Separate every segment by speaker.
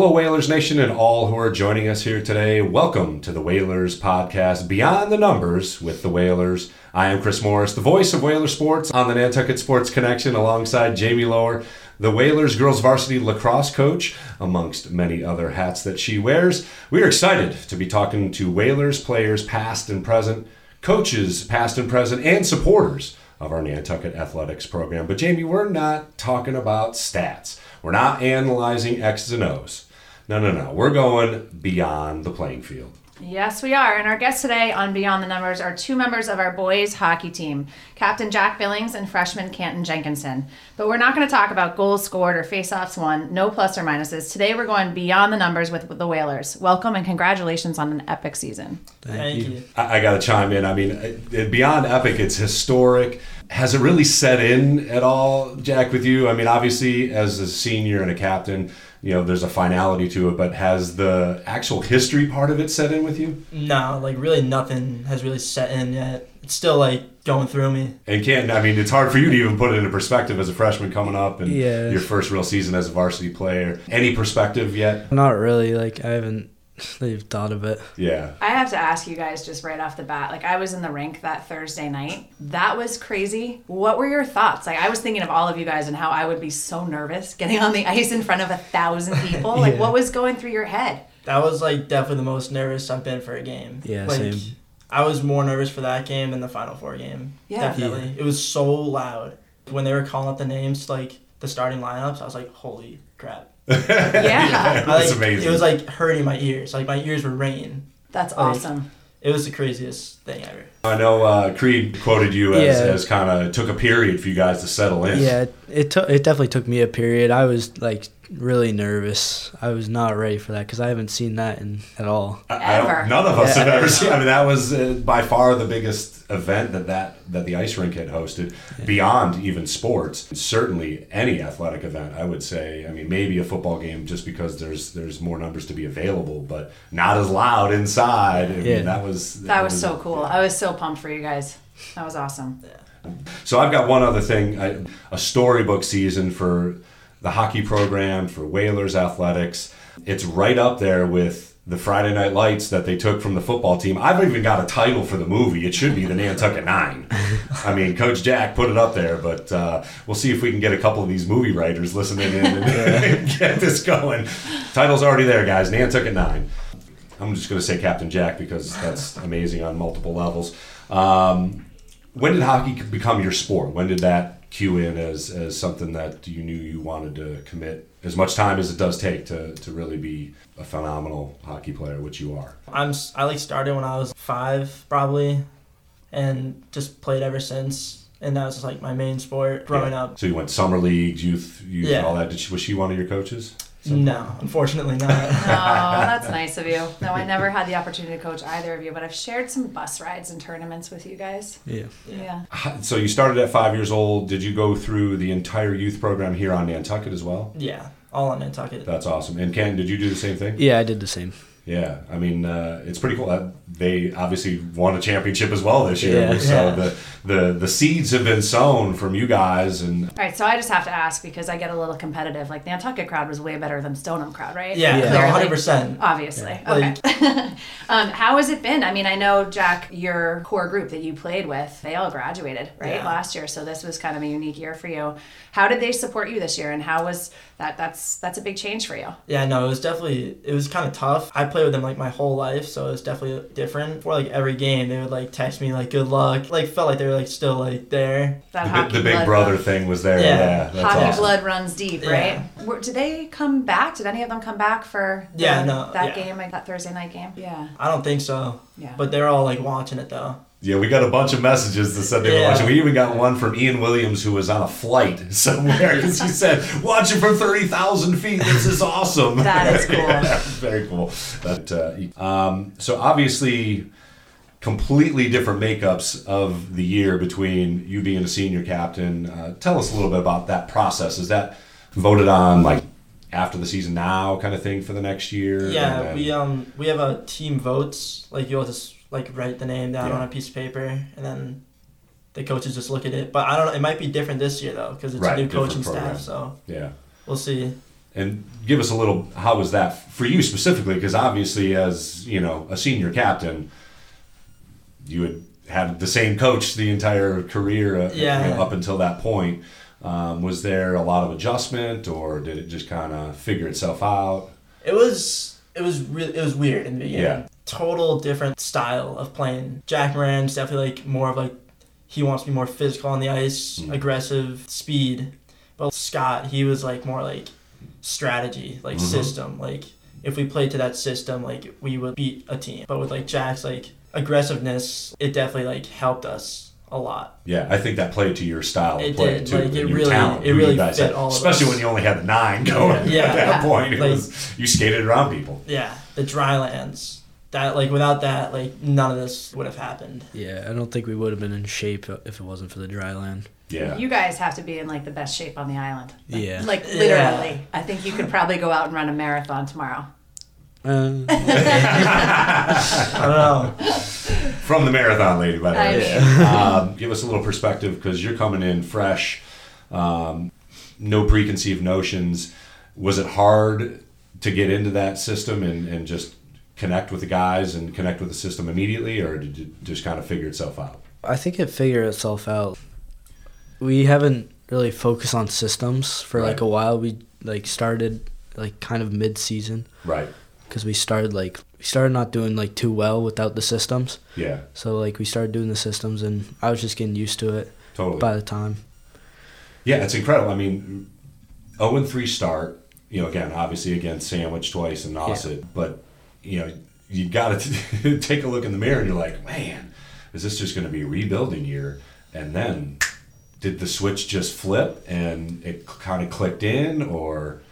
Speaker 1: Hello, Whalers Nation, and all who are joining us here today. Welcome to the Whalers podcast, Beyond the Numbers with the Whalers. I am Chris Morris, the voice of Whaler Sports on the Nantucket Sports Connection, alongside Jami Lower, the Whalers girls varsity lacrosse coach, amongst many other hats that she wears. We are excited to be talking to Whalers players, past and present, coaches, past and present, and supporters of our Nantucket athletics program. But, Jamie, we're not talking about stats. We're not analyzing X's and O's. No, no, no. We're going beyond the playing field.
Speaker 2: Yes, we are. And our guests today on Beyond the Numbers are two members of our boys hockey team, Captain Jack Billings and freshman Canton Jenkinson. But we're not going to talk about goals scored or face-offs won, no plus or minuses. Today we're going beyond the numbers with the Whalers. Welcome and congratulations on an epic season.
Speaker 3: Thank, Thank you. you.
Speaker 1: I, I got to chime in. I mean, beyond epic, it's historic. Has it really set in at all, Jack, with you? I mean, obviously, as a senior and a captain, you know there's a finality to it but has the actual history part of it set in with you?
Speaker 3: No like really nothing has really set in yet. It's still like going through me.
Speaker 1: And can't i mean it's hard for you to even put it into perspective as a freshman coming up and yeah. your first real season as a varsity player. Any perspective yet?
Speaker 4: Not really like i haven't they've thought of it.
Speaker 1: Yeah.
Speaker 2: I have to ask you guys just right off the bat. Like I was in the rink that Thursday night. That was crazy. What were your thoughts? Like I was thinking of all of you guys and how I would be so nervous getting on the ice in front of a thousand people. Like yeah. what was going through your head?
Speaker 3: That was like definitely the most nervous I've been for a game.
Speaker 4: Yeah,
Speaker 3: like,
Speaker 4: same.
Speaker 3: I was more nervous for that game than the Final Four game. Yeah. Definitely. Yeah. It was so loud. When they were calling up the names, like the starting lineups, I was like, holy crap
Speaker 2: yeah,
Speaker 1: yeah
Speaker 3: that's
Speaker 1: like, amazing.
Speaker 3: It was like hurting my ears. Like my ears were ringing.
Speaker 2: That's like, awesome.
Speaker 3: It was the craziest thing ever.
Speaker 1: I know uh, Creed quoted you as, yeah. as kind of took a period for you guys to settle in.
Speaker 4: Yeah, it took it definitely took me a period. I was like really nervous. I was not ready for that because I haven't seen that in at all.
Speaker 1: I, I none of us yeah. have ever seen. I mean, that was uh, by far the biggest event that that that the ice rink had hosted, yeah. beyond even sports. Certainly, any athletic event, I would say. I mean, maybe a football game just because there's there's more numbers to be available, but not as loud inside. I mean, yeah. that was
Speaker 2: that, that was, was, so cool. I was so pumped for you guys. That was awesome.
Speaker 1: So I've got one other thing, a storybook season for the hockey program, for Whalers athletics. It's right up there with the Friday Night Lights that they took from the football team. I've even got a title for the movie. It should be the Nantucket Nine. I mean, Coach Jack put it up there, but uh, we'll see if we can get a couple of these movie writers listening in and get this going. Title's already there, guys. Nantucket Nine. I'm just going to say Captain Jack because that's amazing on multiple levels. Um, when did hockey become your sport? When did that cue in as, as something that you knew you wanted to commit as much time as it does take to, to really be a phenomenal hockey player, which you are?
Speaker 3: I'm I like started when I was five probably, and just played ever since. And that was like my main sport growing yeah. up.
Speaker 1: So you went summer leagues, youth, youth, yeah. all that. Did she, was she one of your coaches?
Speaker 3: No, unfortunately not.
Speaker 2: no, that's nice of you. No, I never had the opportunity to coach either of you, but I've shared some bus rides and tournaments with you guys.
Speaker 4: Yeah.
Speaker 2: Yeah.
Speaker 1: So you started at five years old. Did you go through the entire youth program here on Nantucket as well?
Speaker 3: Yeah, all on Nantucket.
Speaker 1: That's awesome. And Ken, did you do the same thing?
Speaker 4: Yeah, I did the same.
Speaker 1: Yeah, I mean, uh, it's pretty cool. Uh, they obviously won a championship as well this year.
Speaker 4: Yeah.
Speaker 1: So
Speaker 4: yeah.
Speaker 1: the, the the seeds have been sown from you guys. And
Speaker 2: all right, so I just have to ask because I get a little competitive. Like the Nantucket crowd was way better than Stoneham crowd, right?
Speaker 3: Yeah, yeah. 100%.
Speaker 2: Obviously. Yeah. Okay. um, how has it been? I mean, I know Jack, your core group that you played with, they all graduated right yeah. last year, so this was kind of a unique year for you. How did they support you this year, and how was that? That's that's a big change for you.
Speaker 3: Yeah, no, it was definitely it was kind of tough. I played with them like my whole life, so it was definitely different. For like every game, they would like text me like good luck. Like felt like they were like still like there.
Speaker 1: That the, the big brother run. thing was there. Yeah,
Speaker 2: yeah hockey awesome. blood runs deep, right? Yeah. Did they come back? Did any of them come back for?
Speaker 3: The, yeah, no,
Speaker 2: that
Speaker 3: yeah.
Speaker 2: game, like that Thursday night game. Yeah.
Speaker 3: I don't think so.
Speaker 2: Yeah.
Speaker 3: But they're all like watching it though.
Speaker 1: Yeah, we got a bunch of messages that said they yeah. were watching. We even got one from Ian Williams who was on a flight somewhere because he said, "Watching from thirty thousand feet. This is awesome."
Speaker 2: that is cool. yeah,
Speaker 1: very cool. But uh, um, so obviously, completely different makeups of the year between you being a senior captain. Uh, tell us a little bit about that process. Is that voted on like after the season now kind of thing for the next year?
Speaker 3: Yeah, then... we um we have a team votes. Like you'll just like write the name down yeah. on a piece of paper and then the coaches just look at it. But I don't know. It might be different this year though because it's right, a new coaching staff. So
Speaker 1: yeah,
Speaker 3: we'll see.
Speaker 1: And give us a little. How was that for you specifically? Because obviously, as you know, a senior captain, you had had the same coach the entire career uh,
Speaker 3: Yeah.
Speaker 1: you know, up until that point. Um, was there a lot of adjustment, or did it just kind of figure itself out?
Speaker 3: It was it was really it was weird in the beginning.
Speaker 1: Yeah.
Speaker 3: Total different style of playing. Jack Moran's definitely like more of like he wants to be more physical on the ice,
Speaker 1: Mm.
Speaker 3: aggressive, speed. But Scott, he was like more like strategy, like
Speaker 1: Mhm.
Speaker 3: system. Like if we played to that system, like we would beat a team. But with like Jack's like aggressiveness, it definitely like helped us a lot.
Speaker 1: Yeah, I think that played to your style of
Speaker 3: It
Speaker 1: play
Speaker 3: did,
Speaker 1: too,
Speaker 3: like,
Speaker 1: and
Speaker 3: it
Speaker 1: your
Speaker 3: really-
Speaker 1: talent,
Speaker 3: it
Speaker 1: you
Speaker 3: really
Speaker 1: guys
Speaker 3: fit
Speaker 1: had.
Speaker 3: all of
Speaker 1: especially
Speaker 3: us.
Speaker 1: when you only had the nine going
Speaker 3: Yeah.
Speaker 1: at that
Speaker 2: Yeah.
Speaker 1: point. It
Speaker 3: Like-
Speaker 1: was you skated around people.
Speaker 3: Yeah, the drylands. That like without that, like none of this would have happened.
Speaker 4: Yeah, I don't think we would have been in shape if it wasn't for the dry land.
Speaker 1: Yeah,
Speaker 2: You guys have to be in like the best shape on the island. Like,
Speaker 4: Yeah.
Speaker 2: Like
Speaker 3: Yeah.
Speaker 2: literally. I think you could probably go out and run a marathon tomorrow.
Speaker 4: Uh,
Speaker 3: I don't know.
Speaker 1: from the marathon lady, by the way. um, give us a little perspective because you're coming in fresh, um, no preconceived notions. Was it hard to get into that system and, and just connect with the guys and connect with the system immediately, or did it just kind of figure itself out?
Speaker 4: I think it figured itself out. We haven't really focused on systems for like a while. We like started like kind of mid season
Speaker 1: Right.
Speaker 4: Because we started like we started not doing like too well without the systems.
Speaker 1: Yeah.
Speaker 4: So like we started doing the systems and I was just getting used to it
Speaker 1: Totally.
Speaker 4: by the time.
Speaker 1: Yeah, it's incredible. I mean, 0 and 3 start, you know, again, obviously against Sandwich twice and Nauset, but, you know, you got to take a look in the mirror and you're like, man, is this just going to be a rebuilding year? And then did the switch just flip and it kind of clicked in or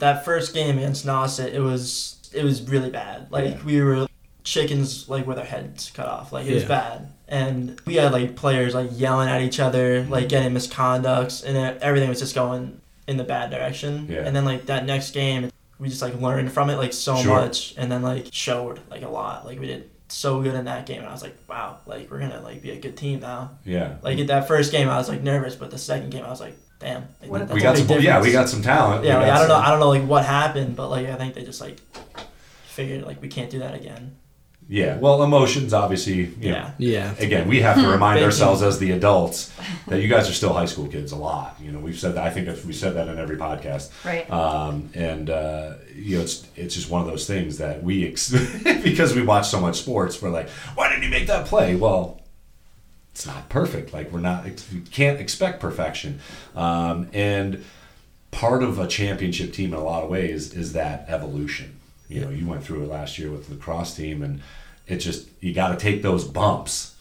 Speaker 3: That first game against Nauset, it was it was really bad. Like
Speaker 1: Yeah.
Speaker 3: we were chickens like with our heads cut off. Like it was bad. And we had like players like yelling at each other, mm-hmm. like getting misconducts, and everything was just going in the bad direction.
Speaker 1: Yeah.
Speaker 3: And then like that next game, we just like learned from it like so
Speaker 1: Sure.
Speaker 3: much, and then like showed like a lot. Like we did so good in that game, and I was like, wow, like we're gonna like be a good team now.
Speaker 1: yeah.
Speaker 3: Like at that first game, I was like nervous, but the second game, I was like, damn. Like,
Speaker 1: we got some yeah, we got some talent.
Speaker 3: Yeah, like, I don't know. I don't know like what happened, but like I think they just like figured like we can't do that again.
Speaker 1: Yeah, well, emotions obviously, you know,
Speaker 3: Yeah.
Speaker 4: Yeah.
Speaker 1: again, we have to remind ourselves as the adults that you guys are still high school kids a lot. You know, we've said that. I think that we said that in every podcast.
Speaker 2: Right.
Speaker 1: Um, and uh, you know, it's it's just one of those things that we ex- because we watch so much sports, we're like, why didn't you make that play? Well, it's not perfect. Like we're not, we can't expect perfection. Um, and part of a championship team in a lot of ways is that evolution. You know, you went through it last year with the cross team, and it just you got to take those bumps,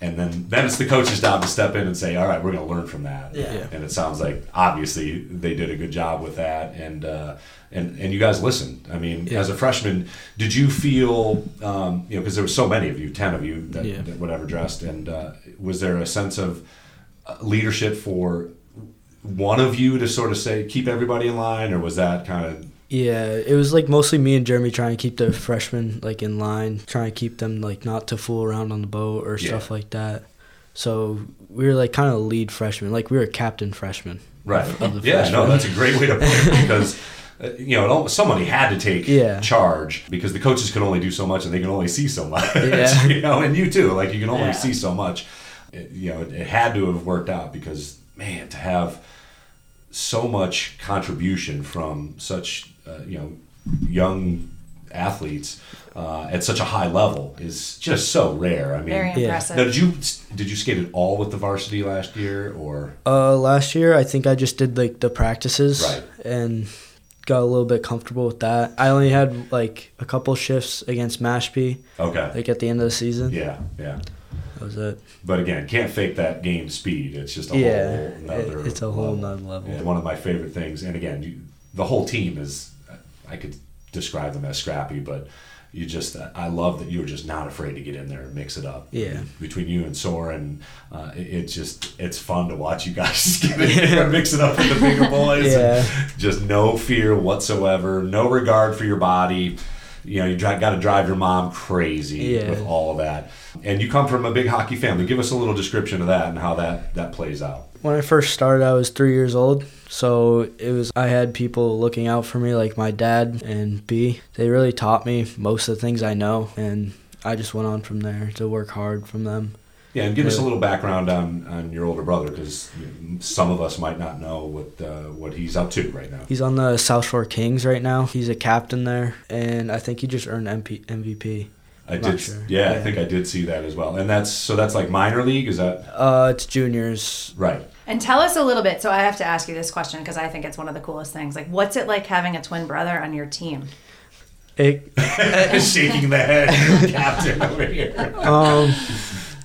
Speaker 1: and then then it's the coach's job to step in and say, all right, we're going to learn from that.
Speaker 3: Yeah.
Speaker 4: Yeah.
Speaker 1: And it sounds like obviously they did a good job with that, and uh, and and you guys listened. I mean,
Speaker 4: Yeah.
Speaker 1: as a freshman, did you feel um, you know because there were so many of you, ten of you that,
Speaker 4: Yeah.
Speaker 1: that whatever dressed, and uh, was there a sense of uh, leadership for one of you to sort of say keep everybody in line, or was that kind of
Speaker 4: Yeah, it was like mostly me and Jeremy trying to keep the freshmen like in line, trying to keep them like not to fool around on the boat or
Speaker 1: Yeah.
Speaker 4: stuff like that. So we were like kind of lead freshmen, like we were captain freshmen.
Speaker 1: right?
Speaker 4: Of the
Speaker 1: yeah, no, that's a great way to put it because. uh, You know, somebody had to take
Speaker 4: Yeah.
Speaker 1: charge because the coaches can only do so much and they can only see so much.
Speaker 4: Yeah.
Speaker 1: you know, and you too. Like you can only
Speaker 3: Yeah.
Speaker 1: see so much. It, you know, it, it had to have worked out because man, to have so much contribution from such uh, you know young athletes uh, at such a high level is just so rare. I mean,
Speaker 2: Very impressive.
Speaker 1: now, did you did you skate it all with the varsity last year or
Speaker 4: Uh, last year I think I just did like the practices
Speaker 1: Right.
Speaker 4: and got a little bit comfortable with that. I only had like a couple shifts against Mashpee,
Speaker 1: okay?
Speaker 4: like at the end of the season.
Speaker 1: Yeah, yeah.
Speaker 4: That was it.
Speaker 1: But again, can't fake that game speed. It's just a
Speaker 4: Yeah,
Speaker 1: whole nother.
Speaker 4: it- it's a whole
Speaker 1: level.
Speaker 4: nother level.
Speaker 1: Yeah, one of my favorite things. And again, you, the whole team is. I could describe them as scrappy, but you just. I love that you're just not afraid to get in there and mix it up.
Speaker 4: Yeah.
Speaker 1: Between you and Soren, uh, it, it's just it's fun to watch you guys get in there and mix it up with the bigger boys.
Speaker 4: Yeah.
Speaker 1: just no fear whatsoever, no regard for your body. You know, you got to drive your mom crazy
Speaker 4: Yeah.
Speaker 1: with all of that. And you come from a big hockey family. Give us a little description of that and how that that plays out.
Speaker 4: When I first started, I was three years old. So it was I had people looking out for me, like my dad and B. They really taught me most of the things I know, and I just went on from there to work hard from them.
Speaker 1: Yeah, and give us a little background on, on your older brother because some of us might not know what uh, what he's up to right now.
Speaker 4: He's on the South Shore Kings right now. He's a captain there, and I think he just earned MP, MVP.
Speaker 1: I
Speaker 4: Not
Speaker 1: did,
Speaker 4: sure.
Speaker 1: yeah, I think I did see that as well. And that's so that's like minor league, is that
Speaker 4: Uh, it's juniors.
Speaker 1: right?
Speaker 2: And tell us a little bit. So I have to ask you this question because I think it's one of the coolest things. Like, what's it like having a twin brother on your team?
Speaker 4: It,
Speaker 1: Shaking the head, captain over here.
Speaker 4: um,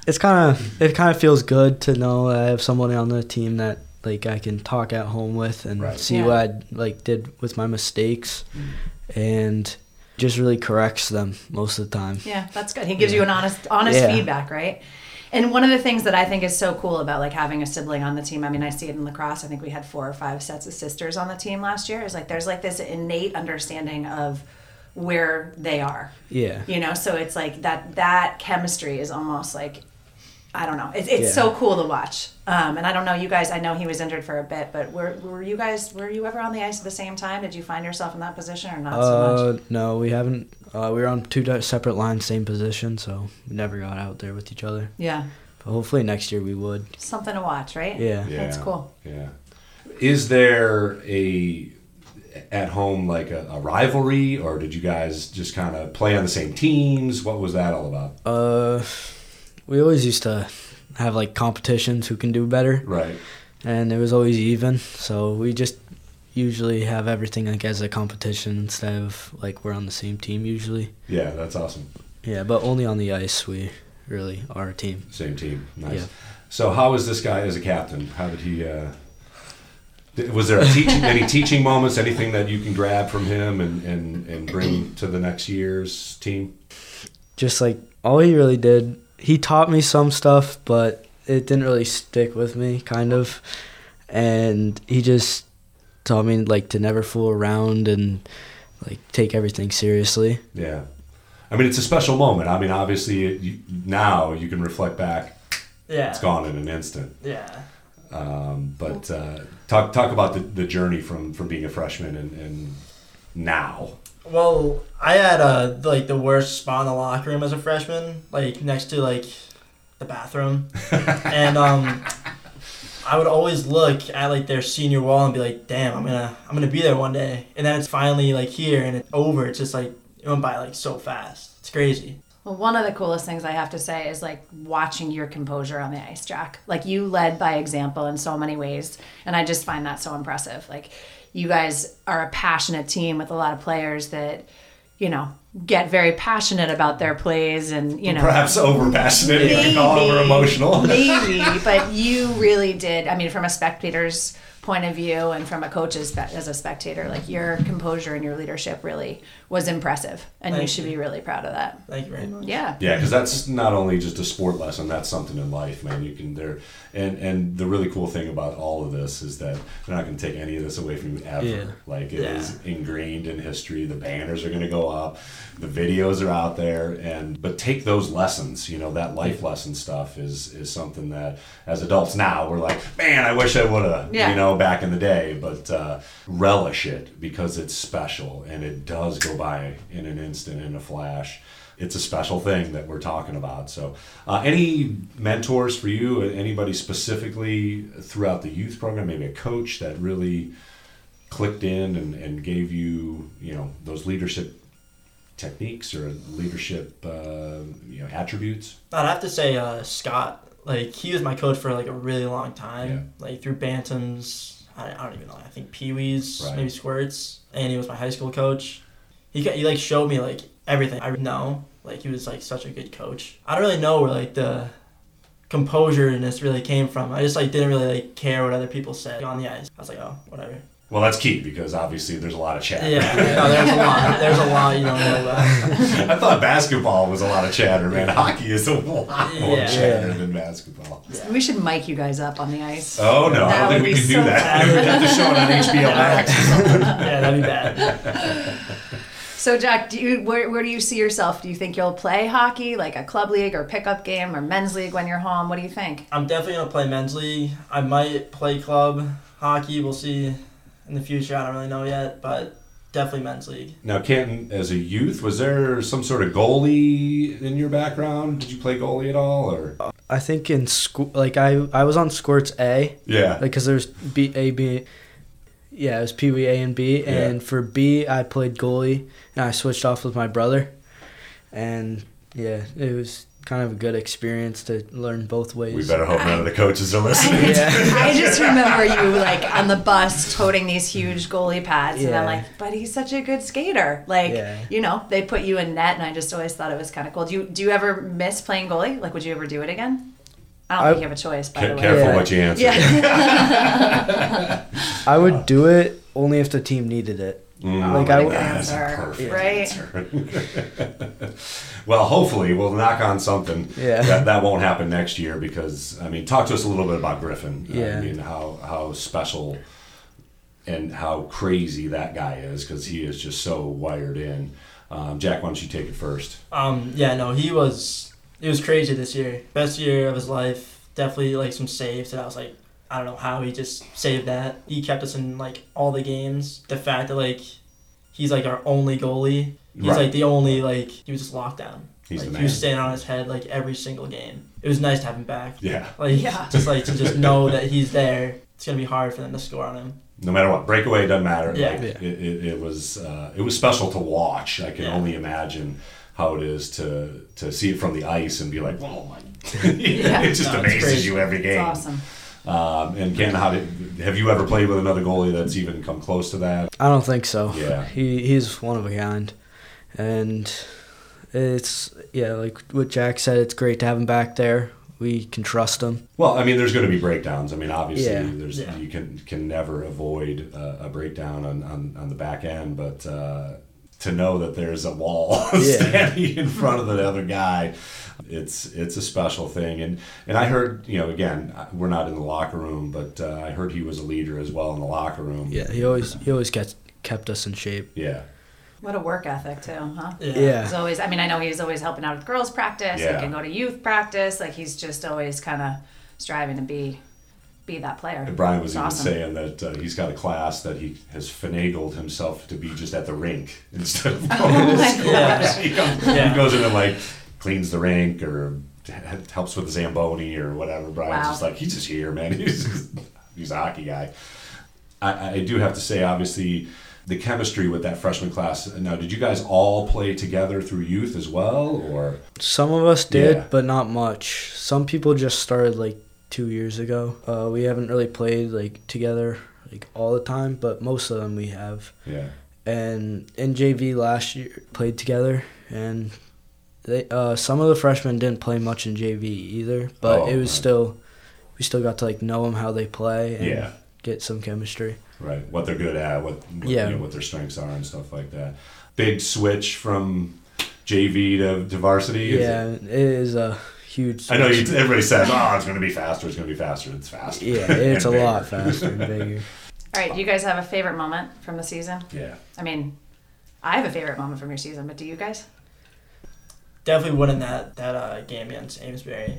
Speaker 4: it's kind of it kind of feels good to know I have someone on the team that like I can talk at home with and
Speaker 1: Right.
Speaker 4: see
Speaker 2: Yeah.
Speaker 4: what I like did with my mistakes, and just really corrects them most of the time.
Speaker 2: Yeah, that's good. He gives you an honest, honest
Speaker 4: Yeah.
Speaker 2: feedback, right? And one of the things that I think is so cool about like having a sibling on the team, I mean, I see it in lacrosse. I think we had four or five sets of sisters on the team last year. Is like there's like this innate understanding of where they are,
Speaker 4: Yeah.
Speaker 2: you know. So it's like that that chemistry is almost like I don't know. It's, it's
Speaker 4: Yeah.
Speaker 2: so cool to watch. Um, and I don't know you guys. I know he was injured for a bit, but were were you guys were you ever on the ice at the same time? Did you find yourself in that position or not so much?
Speaker 4: Uh, no, we haven't. Uh, we were on two separate lines, same position, so we never got out there with each other.
Speaker 2: Yeah,
Speaker 4: But hopefully next year we would.
Speaker 2: something to watch, right?
Speaker 4: Yeah.
Speaker 1: Yeah,
Speaker 2: That's cool.
Speaker 1: Yeah. Is there a at home like a, a rivalry, or did you guys just kind of play on the same teams? What was that all about?
Speaker 4: Uh, we always used to have like competitions who can do better,
Speaker 1: Right.
Speaker 4: and it was always even. So we just usually have everything like as a competition instead of like we're on the same team usually.
Speaker 1: Yeah, that's awesome.
Speaker 4: Yeah, but only on the ice we really are a team.
Speaker 1: Same team. Nice.
Speaker 4: Yeah.
Speaker 1: So, how was this guy as a captain? How did he? Uh, was there a teaching, any teaching moments? Anything that you can grab from him and, and, and bring to the next year's team?
Speaker 4: Just like all he really did, he taught me some stuff, but it didn't really stick with me, kind of. And he just taught me like to never fool around and like take everything seriously.
Speaker 1: Yeah. I mean, it's a special moment. I mean, obviously, it, you, now you can reflect back.
Speaker 3: Yeah.
Speaker 1: It's gone in an instant.
Speaker 3: Yeah.
Speaker 1: Um, but uh, talk talk about the, the journey from, from being a freshman and, and now.
Speaker 3: Well, I had uh like the worst spot in the locker room as a freshman, like next to like the bathroom, and um, I would always look at like their senior wall and be like, "Damn, I'm gonna I'm gonna be there one day." And then it's finally like here and it's over. It's just like it went by like so fast. It's crazy.
Speaker 2: Well, one of the coolest things I have to say is like watching your composure on the ice, Jack. Like you led by example in so many ways, and I just find that so impressive. Like you guys are a passionate team with a lot of players that, you know, get very passionate about their plays, and you know,
Speaker 1: Perhaps over passionate, you can call over emotional.
Speaker 2: maybe, but you really did. I mean, from a spectator's point of view and from a coach's spe- as a spectator, like your composure and your leadership really was impressive, and you should
Speaker 3: you.
Speaker 2: be really proud of that.
Speaker 3: Thank you very much.
Speaker 2: Yeah.
Speaker 1: Yeah, because that's not only just a sport lesson; that's something in life, man. You can there, and and the really cool thing about all of this is that they're not going to take any of this away from you ever.
Speaker 4: Yeah.
Speaker 1: Like it is
Speaker 3: Yeah.
Speaker 1: ingrained in history. The banners are going to go up, the videos are out there, and but take those lessons. You know that life lesson stuff is is something that as adults now we're like, man, I wish I would have.
Speaker 2: Yeah.
Speaker 1: You know, back in the day, but uh, relish it because it's special and it does go by in an instant, in a flash it's a special thing that we're talking about. So, uh, any mentors for you? Anybody specifically throughout the youth program? Maybe a coach that really clicked in and, and gave you, you know, those leadership techniques or leadership, uh, you know, attributes.
Speaker 3: I'd have to say uh, Scott. Like he was my coach for like a really long time. Like through Bantams, I, I don't even know. I think Pee Wees,
Speaker 1: Right.
Speaker 3: maybe Squirts, and he was my high school coach. He he like showed me like everything I know. Like he was like such a good coach. I don't really know where like the composure and this really came from. I just like didn't really like care what other people said on the ice. I was like, oh, whatever.
Speaker 1: Well, that's key because obviously there's a lot of chat.
Speaker 3: Yeah, no, there's a lot. There's a lot you don't know uh, about.
Speaker 1: I thought basketball was a lot of chatter, man. Hockey is a lot more
Speaker 3: Yeah.
Speaker 1: chatter than basketball.
Speaker 2: We should mic you guys up on the ice.
Speaker 1: Oh no, I don't think we
Speaker 2: be
Speaker 1: can do that.
Speaker 3: bad.
Speaker 1: We'd have to show it on HBO Max or something.
Speaker 3: Yeah, that'd be bad.
Speaker 2: So Jack, do you where, where do you see yourself? Do you think you'll play hockey, like a club league or pickup game or men's league when you're home? What do you think?
Speaker 3: I'm definitely gonna play men's league. I might play club hockey. We'll see in the future. I don't really know yet, but definitely men's league.
Speaker 1: Now, Canton, as a youth, was there some sort of goalie in your background? Did you play goalie at all, or?
Speaker 4: Uh, I think in school, like I, I was on Squirts A,
Speaker 1: Yeah.
Speaker 4: like because there's B, A, B. Yeah, it was Pee Wee A and B,
Speaker 1: Yeah.
Speaker 4: and for B I played goalie, and I switched off with my brother, and yeah, it was kind of a good experience to learn both ways.
Speaker 1: we better hope none of the coaches are listening.
Speaker 4: Yeah.
Speaker 2: I just remember you like on the bus toting these huge goalie pads, and I'm like, but he's such a good skater. Like,
Speaker 4: Yeah.
Speaker 2: you know, they put you in net, and I just always thought it was kind of cool. Do you do you ever miss playing goalie? Like, would you ever do it again? I don't
Speaker 4: I-
Speaker 2: think you have a choice, by
Speaker 1: Ca-
Speaker 2: the way.
Speaker 1: careful
Speaker 4: Yeah.
Speaker 1: what you answer.
Speaker 2: Yeah.
Speaker 4: I would do it only if the team needed it.
Speaker 1: Mm,
Speaker 4: Like,
Speaker 2: what
Speaker 4: I
Speaker 2: a
Speaker 4: w-
Speaker 2: good
Speaker 1: that's a
Speaker 2: answer,
Speaker 1: perfect
Speaker 2: right?
Speaker 1: answer. well, hopefully we'll knock on something.
Speaker 4: Yeah.
Speaker 1: That, that won't happen next year because I mean, talk to us a little bit about Griffin. Yeah. I
Speaker 4: Yeah.
Speaker 1: mean, how how special and how crazy that guy is because he is just so wired in. Um, Jack, why don't you take it first?
Speaker 3: Um, yeah, no, he was. It was crazy this year. Best year of his life. Definitely like some saves that I was like, I don't know how he just saved that. He kept us in like all the games. The fact that like he's like our only goalie. He's
Speaker 1: Right.
Speaker 3: like the only like he was just locked down.
Speaker 1: He's
Speaker 3: like,
Speaker 1: the
Speaker 3: He was
Speaker 1: man.
Speaker 3: staying on his head like every single game. It was nice to have him back.
Speaker 1: Yeah.
Speaker 3: Like
Speaker 2: Yeah.
Speaker 3: just like to just know that he's there. It's gonna be hard for them to score on him.
Speaker 1: No matter what, breakaway doesn't matter.
Speaker 3: Yeah.
Speaker 1: Like,
Speaker 4: Yeah.
Speaker 1: It, it, it was uh, it was special to watch. I can
Speaker 3: Yeah.
Speaker 1: only imagine how it is to to see it from the ice and be like, "Whoa, my!" It just
Speaker 3: No,
Speaker 1: amazes you every
Speaker 2: It's
Speaker 1: game.
Speaker 2: awesome.
Speaker 1: Um, and Ken, how did have you ever played with another goalie that's even come close to that?
Speaker 4: I don't think so.
Speaker 1: Yeah.
Speaker 4: He he's one of a kind, and it's yeah, like what Jack said. It's great to have him back there. We can trust him.
Speaker 1: Well, I mean, there's going to be breakdowns. I mean, obviously,
Speaker 4: Yeah.
Speaker 1: there's
Speaker 3: Yeah.
Speaker 1: you can can never avoid uh, a breakdown on, on, on the back end, but uh, to know that there's a wall
Speaker 4: Yeah.
Speaker 1: standing in front of the other guy, it's it's a special thing. And and I heard, you know, again, we're not in the locker room, but uh, I heard he was a leader as well in the locker room.
Speaker 4: Yeah, he always he always gets kept us in shape.
Speaker 1: Yeah.
Speaker 2: What a work ethic too, huh?
Speaker 3: Yeah.
Speaker 4: Yeah.
Speaker 2: He's always. I mean, I know he's always helping out with girls' practice.
Speaker 1: Yeah.
Speaker 2: He can go to youth practice. Like he's just always kind of striving to be, be that player.
Speaker 1: And Brian was
Speaker 2: It's
Speaker 1: even
Speaker 2: awesome.
Speaker 1: saying that uh, he's got a class that he has finagled himself to be just at the rink instead of going
Speaker 2: Oh
Speaker 1: to school.
Speaker 3: gosh.
Speaker 1: he, comes,
Speaker 3: Yeah.
Speaker 1: he goes in and like cleans the rink or helps with the zamboni or whatever. Brian's
Speaker 2: Wow.
Speaker 1: just like he's just here, man. He's just, he's a hockey guy. I, I do have to say, obviously, the chemistry with that freshman class. Now, did you guys all play together through youth as well, or
Speaker 4: Some of us did,
Speaker 1: Yeah.
Speaker 4: but not much. Some people just started like two years ago. Uh, we haven't really played like together like all the time, but most of them we have.
Speaker 1: yeah?
Speaker 4: And in JV last year played together, and they uh, some of the freshmen didn't play much in JV either, but
Speaker 1: Oh,
Speaker 4: it was
Speaker 1: right.
Speaker 4: still we still got to like know them how they play and
Speaker 1: Yeah.
Speaker 4: get some chemistry.
Speaker 1: Right, what they're good at, what what,
Speaker 4: Yeah.
Speaker 1: you know, what their strengths are, and stuff like that. Big switch from JV to, to varsity. is
Speaker 4: yeah,
Speaker 1: it?
Speaker 4: it is a huge.
Speaker 1: I know you, everybody says, "Oh, it's going to be faster. It's going to be faster. It's faster."
Speaker 4: Yeah, it's a
Speaker 1: And
Speaker 4: lot faster and bigger.
Speaker 2: All right, do you guys have a favorite moment from the season?
Speaker 1: Yeah,
Speaker 2: I mean, I have a favorite moment from your season, but do you guys?
Speaker 3: Definitely winning that that uh, game against Amesbury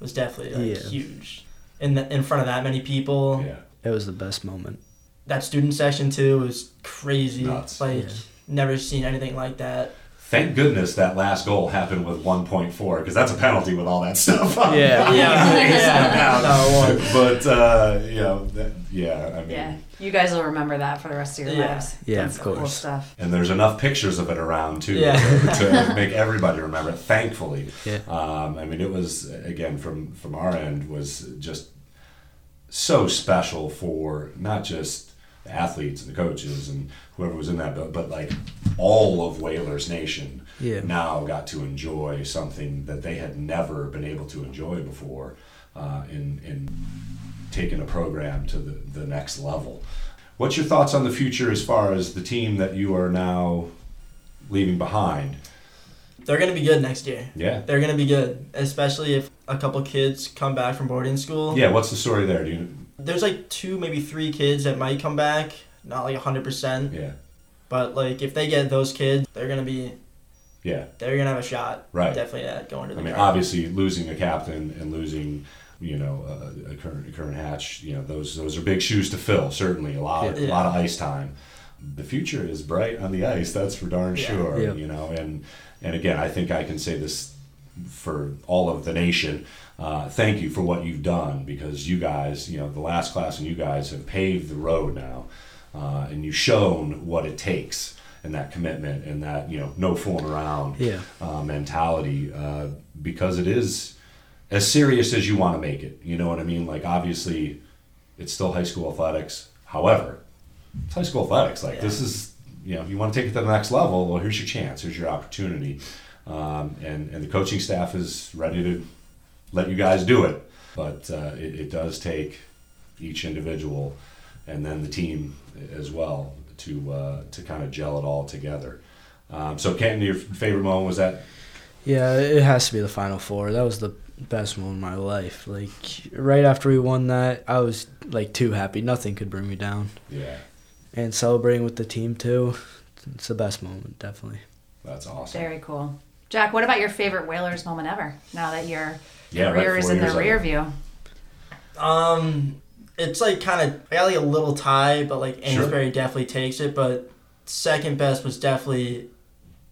Speaker 3: was definitely like
Speaker 4: Yeah.
Speaker 3: huge. In the, in front of that many people,
Speaker 1: yeah.
Speaker 4: It was the best moment.
Speaker 3: that student session too was crazy.
Speaker 1: Nuts.
Speaker 3: Like
Speaker 4: Yeah.
Speaker 3: never seen anything like that.
Speaker 1: Thank goodness that last goal happened with 1.4 because that's a penalty with all that stuff. on.
Speaker 4: Yeah.
Speaker 3: Yeah, yeah. No,
Speaker 1: but uh, you know, that, yeah. I mean,
Speaker 2: Yeah, you guys will remember that for the rest of your
Speaker 3: Yeah.
Speaker 2: lives.
Speaker 4: Yeah,
Speaker 2: That's
Speaker 4: of
Speaker 2: the Cool
Speaker 4: course.
Speaker 2: stuff.
Speaker 1: and there's enough pictures of it around too
Speaker 3: Yeah.
Speaker 1: to, to make everybody remember it. Thankfully,
Speaker 4: Yeah.
Speaker 1: um, I mean, it was again from from our end was just so special for not just the athletes and the coaches and whoever was in that, but, but like all of Whalers Nation
Speaker 4: Yeah.
Speaker 1: now got to enjoy something that they had never been able to enjoy before uh, in in taking a program to the, the next level. What's your thoughts on the future as far as the team that you are now leaving behind?
Speaker 3: They're gonna be good next year.
Speaker 1: Yeah.
Speaker 3: They're gonna be good, especially if a couple kids come back from boarding school.
Speaker 1: Yeah, what's the story there? Do you
Speaker 3: There's like two, maybe three kids that might come back. Not like hundred percent.
Speaker 1: Yeah.
Speaker 3: But like if they get those kids, they're gonna be
Speaker 1: Yeah,
Speaker 3: they're gonna have a shot.
Speaker 1: Right.
Speaker 3: Definitely at going to
Speaker 1: I mean,
Speaker 3: Garden.
Speaker 1: obviously losing a captain and losing, you know, a, a current a current hatch, you know, those those are big shoes to fill. Certainly, a lot of, a lot of ice time. The future is bright on the ice. That's for darn
Speaker 3: Yeah.
Speaker 1: sure.
Speaker 4: Yeah.
Speaker 1: You know, and and again, I think I can say this for all of the nation. Uh, thank you for what you've done because you guys, you know, the last class and you guys have paved the road now, uh, and you've shown what it takes and that commitment and that you know no fooling around
Speaker 4: Yeah.
Speaker 1: uh, mentality uh, because it is as serious as you want to make it. You know what I mean? Like obviously, it's still high school athletics. However, it's high school athletics. Like this is you know if you want to take it to the next level. Well, here's your chance. Here's your opportunity. Um, and and the coaching staff is ready to let you guys do it. But uh, it, it does take each individual and then the team as well to uh, to kind of gel it all together. Um, so, Canton, your favorite moment was that
Speaker 4: Yeah, it has to be the final four. That was the best moment of my life. Like right after we won that, I was like too happy. Nothing could bring me down.
Speaker 1: yeah,
Speaker 4: And celebrating with the team too, it's the best moment, definitely.
Speaker 1: that's awesome.
Speaker 2: Very cool. Jack, what about your favorite Whalers moment ever? Now that your
Speaker 1: Yeah, right,
Speaker 2: career is in the
Speaker 1: years
Speaker 2: rear view.
Speaker 3: Um, it's like kind of I got like a little tie, but like
Speaker 1: Sure.
Speaker 3: Amesbury definitely takes it. But second best was definitely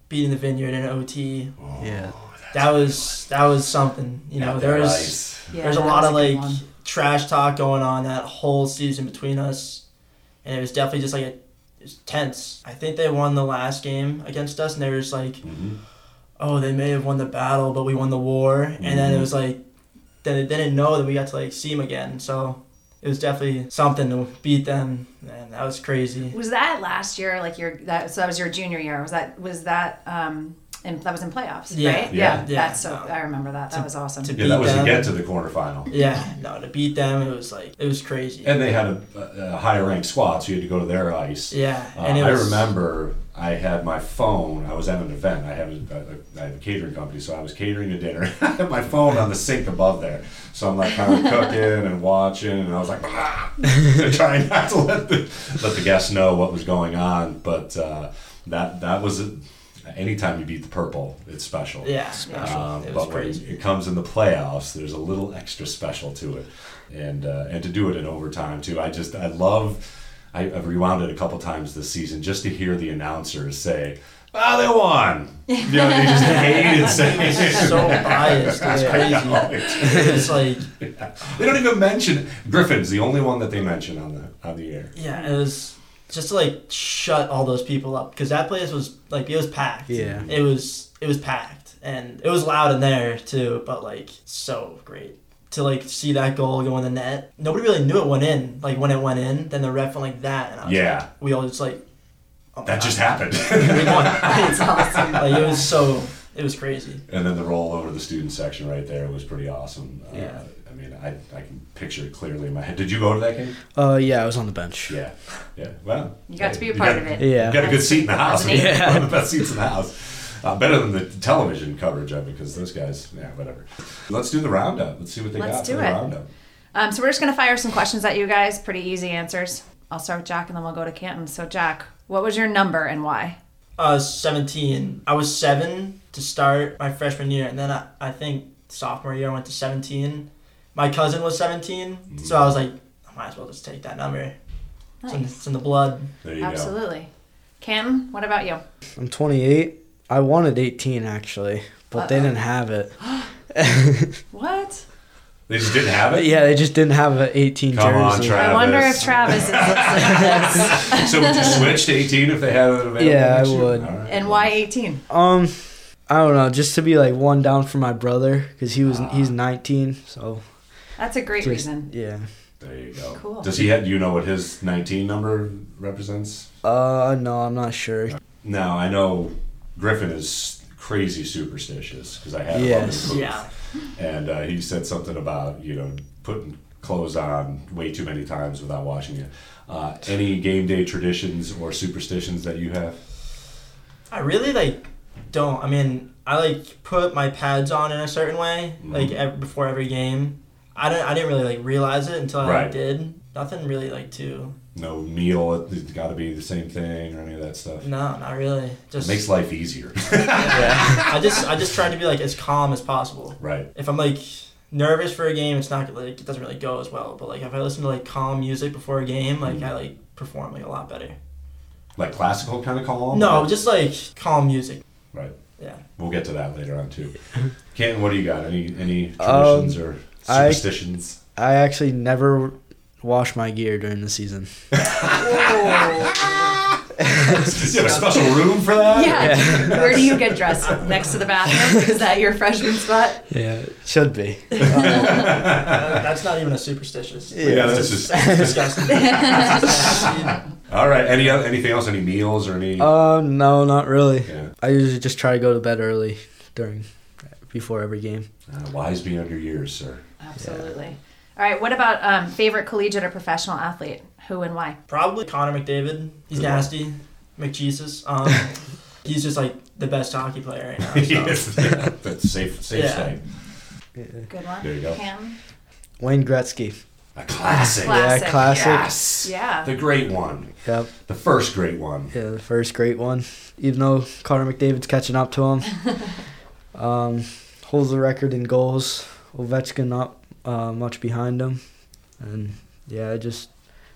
Speaker 3: beating the Vineyard in OT.
Speaker 1: Oh,
Speaker 4: Yeah.
Speaker 3: That was that was something. You know,
Speaker 1: At
Speaker 3: there was.
Speaker 2: Yeah,
Speaker 3: there's a lot of
Speaker 2: good
Speaker 3: like
Speaker 2: one.
Speaker 3: trash talk going on that whole season between us, and it was definitely just like a, it was tense. I think they won the last game against us, and they were just like,
Speaker 1: Mhm.
Speaker 3: oh, they may have won the battle, but we won the war. And then it was like, then they didn't know that we got to like see them again. So it was definitely something to beat them, and that was crazy.
Speaker 2: Was that last year? Like your that so that was your junior year. Was that was that um and that was in playoffs,
Speaker 3: Yeah.
Speaker 2: right?
Speaker 1: Yeah.
Speaker 3: Yeah.
Speaker 2: That's so I remember that. That
Speaker 3: To-
Speaker 2: was awesome.
Speaker 3: to
Speaker 1: Yeah, that
Speaker 3: beat
Speaker 1: was to get to the quarterfinal.
Speaker 3: Yeah, no, to beat them, it was like it was crazy.
Speaker 1: And they had a, a higher ranked squad, so you had to go to their ice.
Speaker 3: yeah,
Speaker 1: Uh,
Speaker 3: and it
Speaker 1: I
Speaker 3: was,
Speaker 1: remember I had my phone. I was at an event. I have a, a, I have a catering company, so I was catering a dinner. I had my phone on the sink above there, so I'm like kind of cooking and watching, and I was like, ah, trying not to let the let the guests know what was going on. But uh, that that was anytime you beat the purple, it's special.
Speaker 3: Yeah, special.
Speaker 1: Um,
Speaker 3: it
Speaker 1: but when it comes in the playoffs, there's a little extra special to it, and uh, and to do it in overtime too. I just I love. I, I've rewound it a couple times this season just to hear the announcers say, "Ah, they won." You know, they just hated saying it.
Speaker 3: so biased. It's crazy.
Speaker 1: know, it's-
Speaker 3: It's like
Speaker 1: they don't even mention Griffin's the only one that they mention on the on the air.
Speaker 3: yeah, it was just to like shut all those people up because that place was like it was packed.
Speaker 4: Yeah.
Speaker 3: it was it was packed and it was loud in there too. But like so great to like see that goal go in the net. Nobody really knew it went in. Like when it went in, then the ref went like that, and I was
Speaker 1: Yeah.
Speaker 3: like, we all just like oh
Speaker 1: That
Speaker 3: God.
Speaker 1: just happened.
Speaker 3: we won.
Speaker 2: That's awesome.
Speaker 3: like it was so it was crazy.
Speaker 1: And then the roll over the student section right there was pretty awesome.
Speaker 3: Yeah.
Speaker 1: Uh, I mean, I, I can picture it clearly in my head. Did you go to that game?
Speaker 4: Uh, yeah, I was on the bench.
Speaker 1: Yeah. Yeah. Well,
Speaker 2: You got to be a part
Speaker 1: got-
Speaker 2: of it.
Speaker 4: Yeah.
Speaker 1: You got a good seat in the house. Yeah. One of the best seats in the house. Uh, better than the television coverage of it because those guys, yeah, whatever. Let's do the roundup. Let's see what they got.
Speaker 2: Let's
Speaker 1: got
Speaker 2: do
Speaker 1: for the
Speaker 2: it.
Speaker 1: roundup.
Speaker 2: Um, so we're just gonna fire some questions at you guys. Pretty easy answers. I'll start with Jack and then we'll go to Canton. So Jack, what was your number and why?
Speaker 3: I was 17. I was seven to start my freshman year, and then I, I think sophomore year I went to 17. My cousin was 17, so I was like, I might as well just take that number. It's, in,
Speaker 2: Nice.
Speaker 3: it's in the blood.
Speaker 1: There you go.
Speaker 2: Absolutely. Canton, what about you?
Speaker 4: I'm 28. I wanted 18 actually, but they
Speaker 2: Uh-oh.
Speaker 4: didn't have it.
Speaker 2: What?
Speaker 1: They just didn't have it?
Speaker 4: yeah, they just didn't have an 18
Speaker 1: Come on,
Speaker 4: jersey.
Speaker 1: Travis.
Speaker 2: I wonder if Travis is listening.
Speaker 1: so would you switch to 18 if they had it available?
Speaker 4: Yeah, I would.
Speaker 1: All right.
Speaker 2: And why 18?
Speaker 4: Um, I don't know, just to be like one down from my brother because he was he's 19. So
Speaker 2: That's a great
Speaker 4: just,
Speaker 2: reason.
Speaker 4: yeah.
Speaker 1: There you go.
Speaker 2: Cool.
Speaker 1: Does he have, do you know what his 19 number represents?
Speaker 4: Uh, no, I'm not sure.
Speaker 1: Now, I know Griffin is crazy superstitious because I had him
Speaker 4: Yes.
Speaker 1: on the
Speaker 3: Yeah.
Speaker 1: and uh, he said something about you know putting clothes on way too many times without washing it. Uh, any game day traditions or superstitions that you have?
Speaker 3: I really like don't. I mean, I like put my pads on in a certain way, like
Speaker 1: Mhm.
Speaker 3: ev- before every game. I didn't. I didn't really like realize it until I
Speaker 1: Right.
Speaker 3: did. Nothing really like too.
Speaker 1: No meal, it's got to be the same thing or any of that stuff.
Speaker 3: No, not really.
Speaker 1: It
Speaker 3: Just
Speaker 1: makes life easier.
Speaker 3: yeah. I just I just try to be like as calm as possible.
Speaker 1: right.
Speaker 3: If I'm like nervous for a game, it's not like it doesn't really go as well. But like if I listen to like calm music before a game, like I like perform like a lot better.
Speaker 1: Like classical kind of calm?
Speaker 3: No, just like calm music.
Speaker 1: Right.
Speaker 3: Yeah.
Speaker 1: We'll get to that later on too. Canton, what do you got? Any any
Speaker 4: Um,
Speaker 1: traditions or
Speaker 4: I-
Speaker 1: superstitions?
Speaker 4: I actually never wash my gear during the season.
Speaker 1: you have a special room for that?
Speaker 2: Yeah. Where do you get dressed? Next to the bathroom? Is that your freshman spot?
Speaker 4: Yeah, should be.
Speaker 3: Uh, that's not even a superstitious.
Speaker 1: Yeah, that's just
Speaker 3: disgusting.
Speaker 1: all right. Any anything else? Any meals or any?
Speaker 4: Um, no, not really.
Speaker 1: yeah.
Speaker 4: I usually just try to go to bed early during, before every game.
Speaker 1: Uh, wise beyond your years, sir.
Speaker 2: Absolutely. All right. What about um, favorite collegiate or professional athlete? Who and why?
Speaker 3: Probably Connor McDavid. He's
Speaker 1: Good one.
Speaker 3: nasty. McJesus. Um, he's just like the best hockey player right now. So.
Speaker 1: yes. Yeah, that's safe. Safe
Speaker 3: Yeah.
Speaker 1: stay.
Speaker 2: Good one.
Speaker 1: There you go.
Speaker 2: Cam?
Speaker 4: Wayne Gretzky.
Speaker 1: A classic.
Speaker 2: Classic.
Speaker 4: Yeah, classic.
Speaker 1: Yes.
Speaker 2: Yeah.
Speaker 1: The great one.
Speaker 4: Yep.
Speaker 1: The first great one.
Speaker 4: Yeah, the first great one. Even though Connor McDavid's catching up to him. um, holds the record in goals. Ovechkin not uh, much behind him. And yeah, I just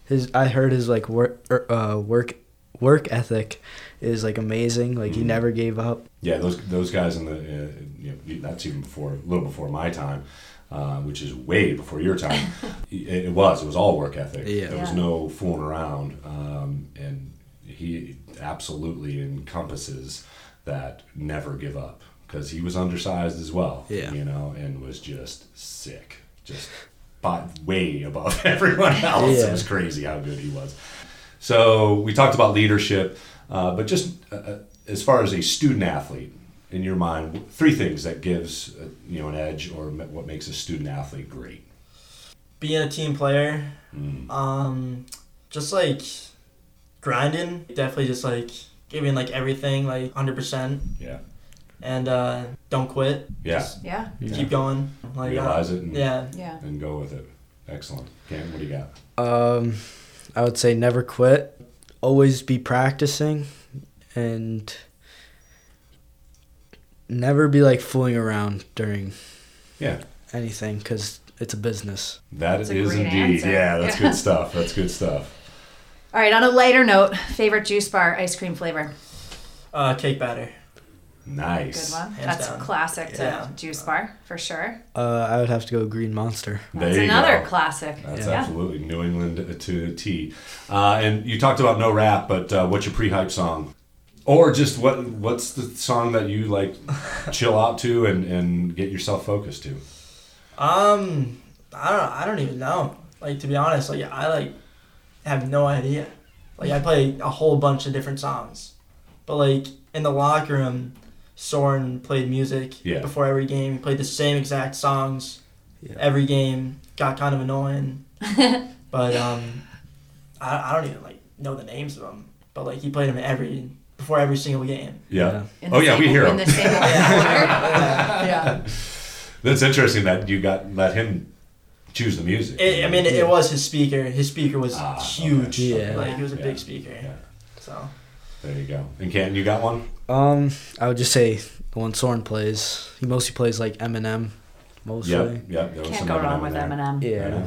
Speaker 4: his I heard his like work er, uh, work work ethic is like amazing. Like he
Speaker 1: Mhm.
Speaker 4: never gave up.
Speaker 1: Yeah, those those guys in the uh, you know, that's even before a little before my time, uh, which is way before your time. it, it was it was all work ethic.
Speaker 4: Yeah.
Speaker 1: There was no fooling around, um, and he absolutely encompasses that never give up because he was undersized as well.
Speaker 4: Yeah.
Speaker 1: you know, and was just sick, just by, way above everyone else. It was crazy how good he was. So we talked about leadership, uh, but just uh, uh, as far as a student athlete, in your mind, three things that gives uh, you know an edge or what makes a student athlete great.
Speaker 3: Being a team player,
Speaker 1: Mm.
Speaker 3: um, just like grinding, definitely just like giving like everything, like hundred percent,
Speaker 1: Yeah,
Speaker 3: and uh, don't quit.
Speaker 1: yeah.
Speaker 3: Just
Speaker 2: Yeah.
Speaker 4: Yeah.
Speaker 3: keep going. Like uh,
Speaker 1: Realize it and,
Speaker 3: yeah,
Speaker 2: Yeah.
Speaker 1: and go with it. Excellent. Cam, what do you got?
Speaker 4: Um, I would say never quit. Always be practicing, and never be like fooling around during
Speaker 1: Yeah,
Speaker 4: anything because it's a business.
Speaker 1: that
Speaker 2: That's
Speaker 1: is indeed.
Speaker 2: answer.
Speaker 1: Yeah, that's
Speaker 2: Yeah.
Speaker 1: good stuff. That's good stuff.
Speaker 2: All right. On a lighter note, favorite juice bar ice cream flavor.
Speaker 3: uh, cake batter.
Speaker 1: Nice.
Speaker 2: Good one.
Speaker 3: Hands
Speaker 2: That's
Speaker 3: down.
Speaker 2: classic to
Speaker 3: Yeah.
Speaker 2: juice bar for sure.
Speaker 4: Uh, I would have to go Green Monster.
Speaker 2: That's
Speaker 1: you
Speaker 2: another
Speaker 1: go.
Speaker 2: classic.
Speaker 1: That's
Speaker 2: yeah.
Speaker 1: absolutely New England to a T. Uh, and you talked about no rap, but uh, what's your pre-hype song? Or just what what's the song that you like chill out to and, and get yourself focused to?
Speaker 3: Um, I don't. I don't even know. Like to be honest, like I like have no idea. Like I play a whole bunch of different songs, but like in the locker room, Soren played music
Speaker 1: Yeah.
Speaker 3: before every game. He played the same exact songs
Speaker 4: Yeah.
Speaker 3: every game. Got kind of annoying, but um, I, I don't even like know the names of them. But like he played them every before every single game.
Speaker 1: Yeah.
Speaker 2: In
Speaker 1: Oh yeah,
Speaker 2: same-
Speaker 1: we hear
Speaker 2: in
Speaker 1: him.
Speaker 2: the same order.
Speaker 3: Yeah.
Speaker 2: yeah.
Speaker 1: That's interesting that you got let him choose the music.
Speaker 3: It, I mean, it, it was his speaker. His speaker was
Speaker 1: Ah, okay.
Speaker 3: huge.
Speaker 4: Yeah.
Speaker 3: Like he was a
Speaker 1: Yeah.
Speaker 3: big speaker.
Speaker 1: Yeah.
Speaker 3: So.
Speaker 1: There you go. And Canton, you got one?
Speaker 4: Um, I would just say the one Soren plays. He mostly plays like Eminem, mostly.
Speaker 1: Yep. Yep. There was
Speaker 2: Can't
Speaker 1: some
Speaker 2: go wrong with
Speaker 1: there.
Speaker 2: Eminem.
Speaker 1: I
Speaker 4: Yeah.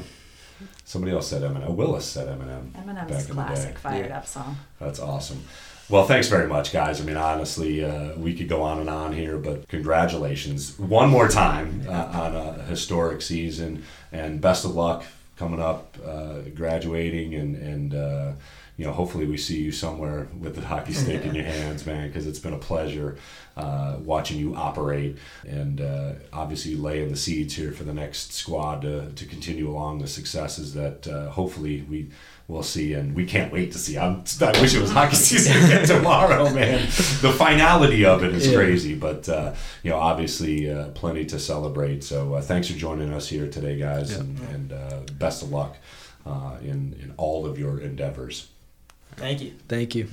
Speaker 1: Somebody else said Eminem. Willis said Eminem.
Speaker 2: Eminem's
Speaker 1: Back in the
Speaker 2: classic
Speaker 1: day.
Speaker 2: fired
Speaker 4: Yeah.
Speaker 2: up song.
Speaker 1: That's awesome. Well, thanks very much, guys. I mean, honestly, uh, we could go on and on here, but congratulations one more time uh, on a historic season, and best of luck coming up, uh, graduating, and and uh, you know, hopefully we see you somewhere with the hockey stick in your hands, man, because it's been a pleasure uh, watching you operate, and uh, obviously laying the seeds here for the next squad to to continue along the successes that uh, hopefully we we'll see, and we can't wait to see. I'm, I wish it was hockey season again tomorrow, man. The finality of it is
Speaker 4: Yeah.
Speaker 1: crazy, but uh, you know, obviously, uh, plenty to celebrate. So, uh, thanks for joining us here today, guys,
Speaker 4: Yeah.
Speaker 1: and, and uh, best of luck uh, in in all of your endeavors.
Speaker 3: Thank you.
Speaker 4: Thank you.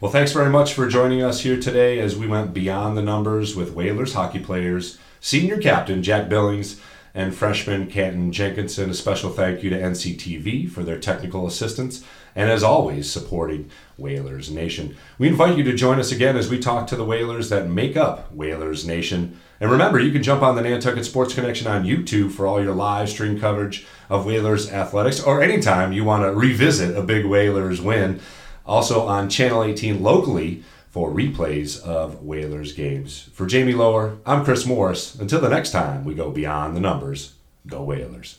Speaker 1: Well, thanks very much for joining us here today as we went beyond the numbers with Whalers hockey players, senior captain Jack Billings, and freshman Canton Jenkinson. A special thank you to NCTV for their technical assistance and, as always, supporting Whalers Nation. We invite you to join us again as we talk to the Whalers that make up Whalers Nation. And remember, you can jump on the Nantucket Sports Connection on YouTube for all your live stream coverage of Whalers athletics, or anytime you want to revisit a big Whalers win. Also on Channel 18 locally for replays of Whalers games. For Jami Lower, I'm Chris Morris. Until the next time we go beyond the numbers, go Whalers.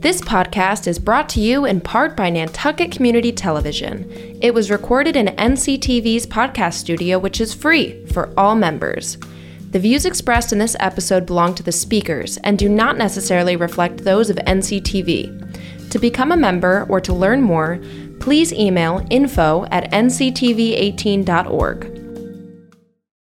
Speaker 5: This podcast is brought to you in part by Nantucket Community Television. It was recorded in NCTV's podcast studio, which is free for all members. The views expressed in this episode belong to the speakers and do not necessarily reflect those of NCTV. To become a member or to learn more, please email info at nctv18.org.